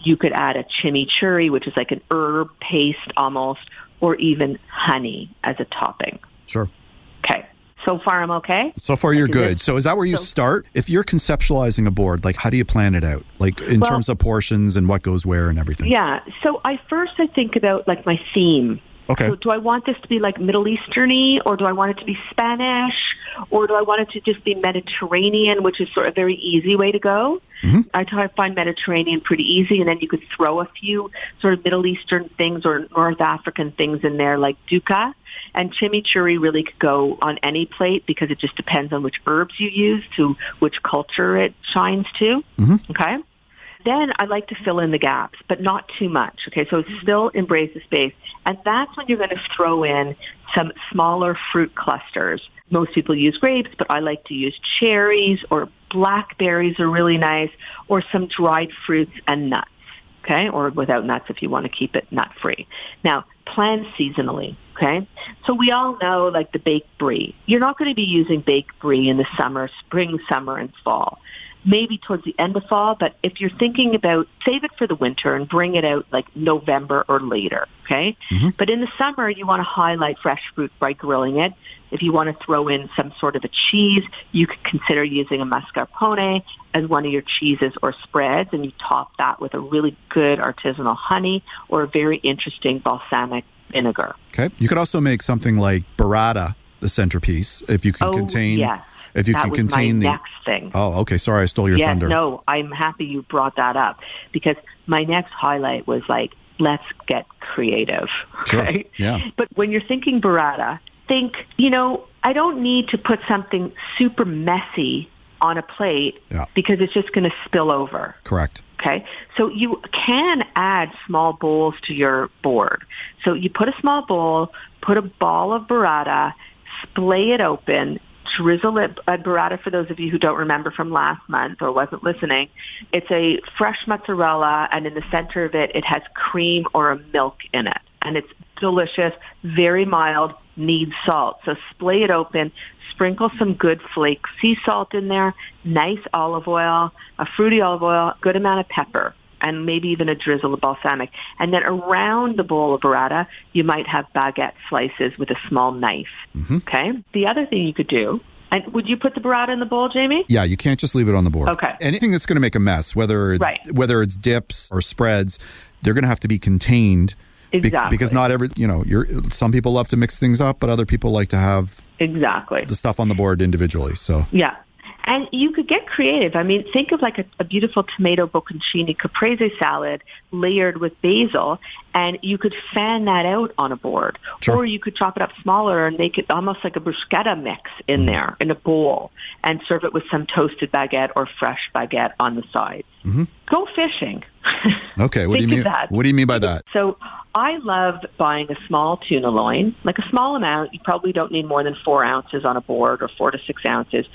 You could add a chimichurri, which is like an herb paste almost, or even honey as a topping. Sure. So far, I'm okay. So far, you're good. So, is that where you so- start? If you're conceptualizing a board, like how do you plan it out? Like in Well- terms of portions and what goes where and everything? Yeah. So I first I think about like my theme. Okay. So do I want this to be like Middle Easterny, or do I want it to be Spanish, or do I want it to just be Mediterranean, which is sort of a very easy way to go? Mm-hmm. I try to find Mediterranean pretty easy, and then you could throw a few sort of Middle Eastern things or North African things in there, like dukkha. And chimichurri really could go on any plate because it just depends on which herbs you use to which culture it shines to. Mm-hmm. Okay. Then I like to fill in the gaps, but not too much. Okay, so mm-hmm. still embrace the space. And that's when you're going to throw in some smaller fruit clusters. Most people use grapes, but I like to use cherries or blackberries are really nice, or some dried fruits and nuts. Okay, or without nuts if you want to keep it nut free. Now, plan seasonally. Okay, so we all know like the baked brie. You're not going to be using baked brie in the summer, spring, summer, and fall maybe towards the end of fall, but if you're thinking about save it for the winter and bring it out like November or later, okay? Mm-hmm. But in the summer, you want to highlight fresh fruit by grilling it. If you want to throw in some sort of a cheese, you could consider using a mascarpone as one of your cheeses or spreads, and you top that with a really good artisanal honey or a very interesting balsamic vinegar. Okay. You could also make something like burrata the centerpiece if you can Oh, contain. yes. If you that can was contain my the. next thing. Oh, okay. Sorry, I stole your yeah, thunder. no, I'm happy you brought that up because my next highlight was like, let's get creative. Sure, Right? yeah. But when you're thinking burrata, think, you know, I don't need to put something super messy on a plate Yeah. because it's just going to spill over. Correct. Okay, so you can add small bowls to your board. So you put a small bowl, put a ball of burrata, splay it open, drizzle it a burrata for those of you who don't remember from last month or wasn't listening. It's a fresh mozzarella, and in the center of it, it has cream or a milk in it, and it's delicious, very mild, needs salt. So splay it open, sprinkle some good flake sea salt in there, nice olive oil, a fruity olive oil, good amount of pepper, and maybe even a drizzle of balsamic. And then around the bowl of burrata, you might have baguette slices with a small knife. Mm-hmm. Okay? The other thing you could do, and would you put the burrata in the bowl, Jamie? Yeah, you can't just leave it on the board. Okay. Anything that's going to make a mess, whether it's Right. whether it's dips or spreads, they're going to have to be contained. be- Exactly. because not every, you know, you're some people love to mix things up, but other people like to have Exactly. the stuff on the board individually. So, Yeah. And you could get creative. I mean, think of like a, a beautiful tomato bocconcini caprese salad layered with basil, and you could fan that out on a board. Sure. Or you could chop it up smaller and make it almost like a bruschetta mix in mm-hmm. there in a bowl and serve it with some toasted baguette or fresh baguette on the side. Mm-hmm. Go fishing. okay, what do you mean? that. What do you mean by that? So I love buying a small tuna loin, like a small amount. You probably don't need more than four ounces on a board or four to six ounces.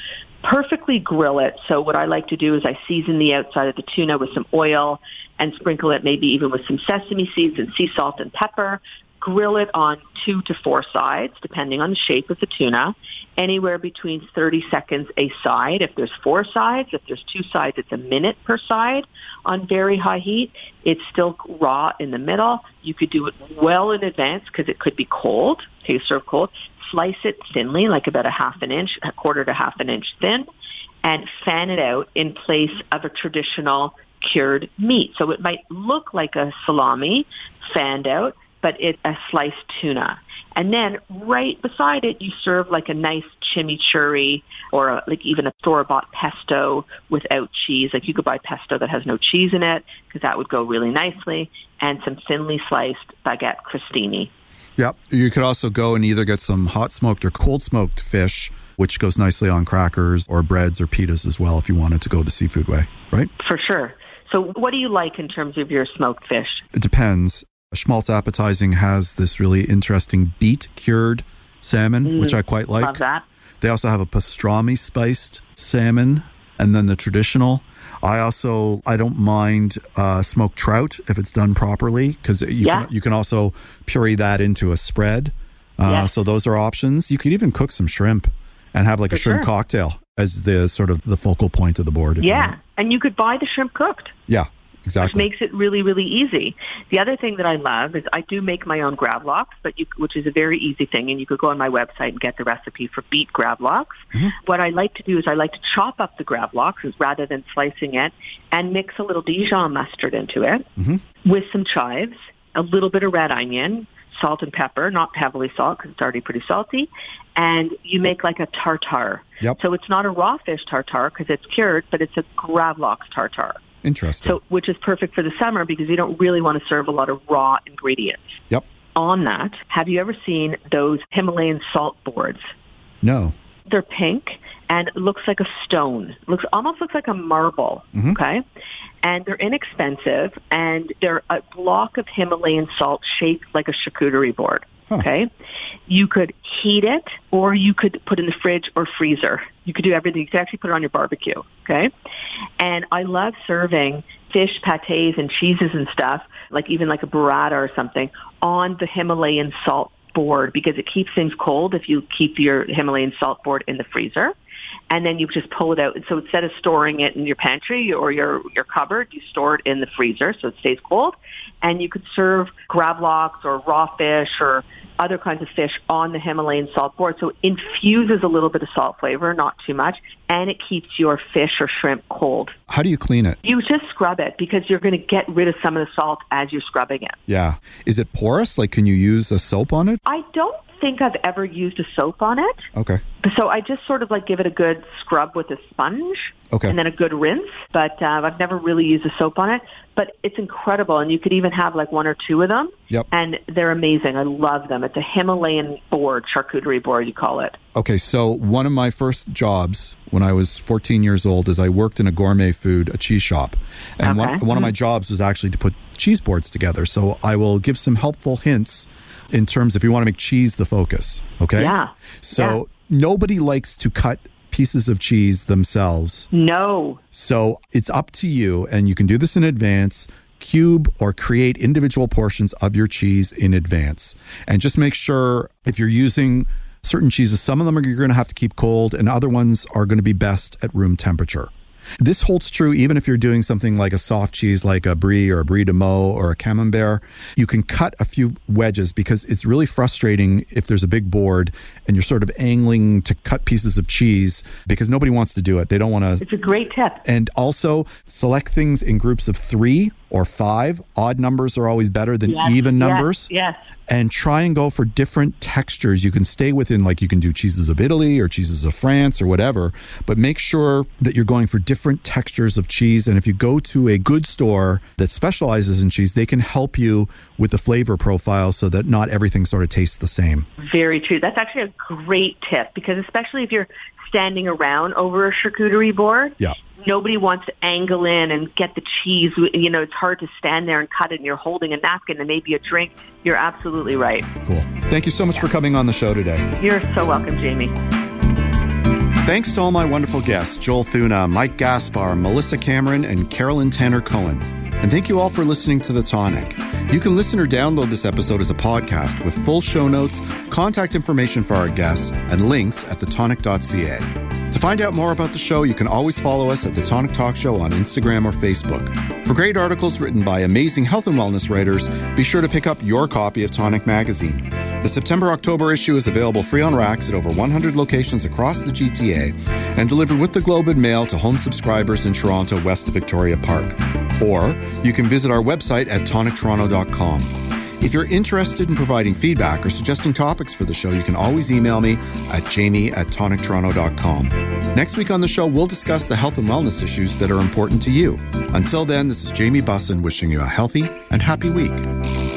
Perfectly grill it. So what I like to do is I season the outside of the tuna with some oil and sprinkle it maybe even with some sesame seeds and sea salt and pepper grill it on two to four sides, depending on the shape of the tuna, anywhere between 30 seconds a side. If there's four sides, if there's two sides, it's a minute per side on very high heat. It's still raw in the middle. You could do it well in advance because it could be cold, okay, serve cold. Slice it thinly, like about a half an inch, a quarter to half an inch thin, and fan it out in place of a traditional cured meat. So it might look like a salami fanned out, but it's a sliced tuna. And then right beside it, you serve like a nice chimichurri or a, like even a store-bought pesto without cheese. Like you could buy pesto that has no cheese in it because that would go really nicely, and some thinly sliced baguette crostini. Yep. You could also go and either get some hot smoked or cold smoked fish, which goes nicely on crackers or breads or pitas as well if you wanted to go the seafood way, right? For sure. So what do you like in terms of your smoked fish? It depends. Schmaltz Appetizing has this really interesting beet cured salmon, mm, which I quite like. Love that. They also have a pastrami spiced salmon, and then the traditional. I also I don't mind uh, smoked trout if it's done properly because you yeah. can you can also puree that into a spread. Uh, yeah. So those are options. You could even cook some shrimp and have like For a shrimp sure. cocktail as the sort of the focal point of the board. Yeah, and you could buy the shrimp cooked. Yeah, exactly. Which makes it really, really easy. The other thing that I love is I do make my own gravlax, but you, which is a very easy thing, and you could go on my website and get the recipe for beet gravlax. Mm-hmm. What I like to do is I like to chop up the gravlax rather than slicing it, and mix a little Dijon mustard into it Mm-hmm. with some chives, a little bit of red onion, salt and pepper, not heavily salt because it's already pretty salty, and you make like a tartare. Yep. So it's not a raw fish tartare because it's cured, but it's a gravlax tartare. Interesting. So, which is perfect for the summer because you don't really want to serve a lot of raw ingredients. yep. On that, have you ever seen those Himalayan salt boards? No. They're pink and it looks like a stone. Looks almost looks like a marble. Mm-hmm. Okay, and they're inexpensive and they're a block of Himalayan salt shaped like a charcuterie board. Okay, you could heat it or you could put in the fridge or freezer. You could do everything. You could actually put it on your barbecue. Okay, and I love serving fish pates and cheeses and stuff, like even like a burrata or something, on the Himalayan salt board because it keeps things cold if you keep your Himalayan salt board in the freezer. And then you just pull it out. So instead of storing it in your pantry or your, your cupboard, you store it in the freezer so it stays cold. And you could serve gravlax or raw fish or other kinds of fish on the Himalayan salt board. So it infuses a little bit of salt flavor, not too much, and it keeps your fish or shrimp cold. How do you clean it? You just scrub it because you're going to get rid of some of the salt as you're scrubbing it. Yeah. Is it porous? Like, can you use a soap on it? I don't think I've ever used a soap on it. Okay. So I just sort of like give it a good scrub with a sponge Okay. and then a good rinse. But uh, I've never really used a soap on it. But it's incredible, and you could even have like one or two of them. Yep. And they're amazing. I love them. It's a Himalayan board, charcuterie board, you call it. Okay, so one of my first jobs when I was 14 years old is I worked in a gourmet food, a cheese shop. And one, Okay. one of my jobs was actually to put cheese boards together. So I will give some helpful hints in terms if you want to make cheese the focus. Okay? Yeah. So nobody likes to cut pieces of cheese themselves. No. So it's up to you, and you can do this in advance. Cube or create individual portions of your cheese in advance. And just make sure if you're using certain cheeses, some of them are you're going to have to keep cold, and other ones are going to be best at room temperature. This holds true even if you're doing something like a soft cheese like a brie or a brie de meaux or a camembert. You can cut a few wedges because it's really frustrating if there's a big board and you're sort of angling to cut pieces of cheese because nobody wants to do it. They don't want to It's a great tip. and also select things in groups of three or five. Odd numbers are always better than Yes, even yes, numbers. yes. And try and go for different textures. You can stay within, like, you can do cheeses of Italy or cheeses of France or whatever, but make sure that you're going for different textures of cheese. And if you go to a good store that specializes in cheese, they can help you with the flavor profile so that not everything sort of tastes the same. Very true. That's actually a great tip because especially if you're standing around over a charcuterie board. Yeah. Nobody wants to angle in and get the cheese. You know, it's hard to stand there and cut it and you're holding a napkin and maybe a drink. You're absolutely right. Cool. Thank you so much for coming on the show today. You're so welcome, Jamie. Thanks to all my wonderful guests Joel Thuna, Mike Gaspar, Melissa Cameron, and Carolyn Tanner Cohen. And thank you all for listening to The Tonic. You can listen or download this episode as a podcast with full show notes, contact information for our guests, and links at thetonic.ca. To find out more about the show, you can always follow us at The Tonic Talk Show on Instagram or Facebook. For great articles written by amazing health and wellness writers, be sure to pick up your copy of Tonic Magazine. The September October issue is available free on racks at over 100 locations across the GTA and delivered with the Globe and Mail to home subscribers in Toronto, west of Victoria Park. Or you can visit our website at tonictoronto.com. If you're interested in providing feedback or suggesting topics for the show, you can always email me at jamie at tonictoronto.com. Next week on the show, we'll discuss the health and wellness issues that are important to you. Until then, this is Jamie Bussin wishing you a healthy and happy week.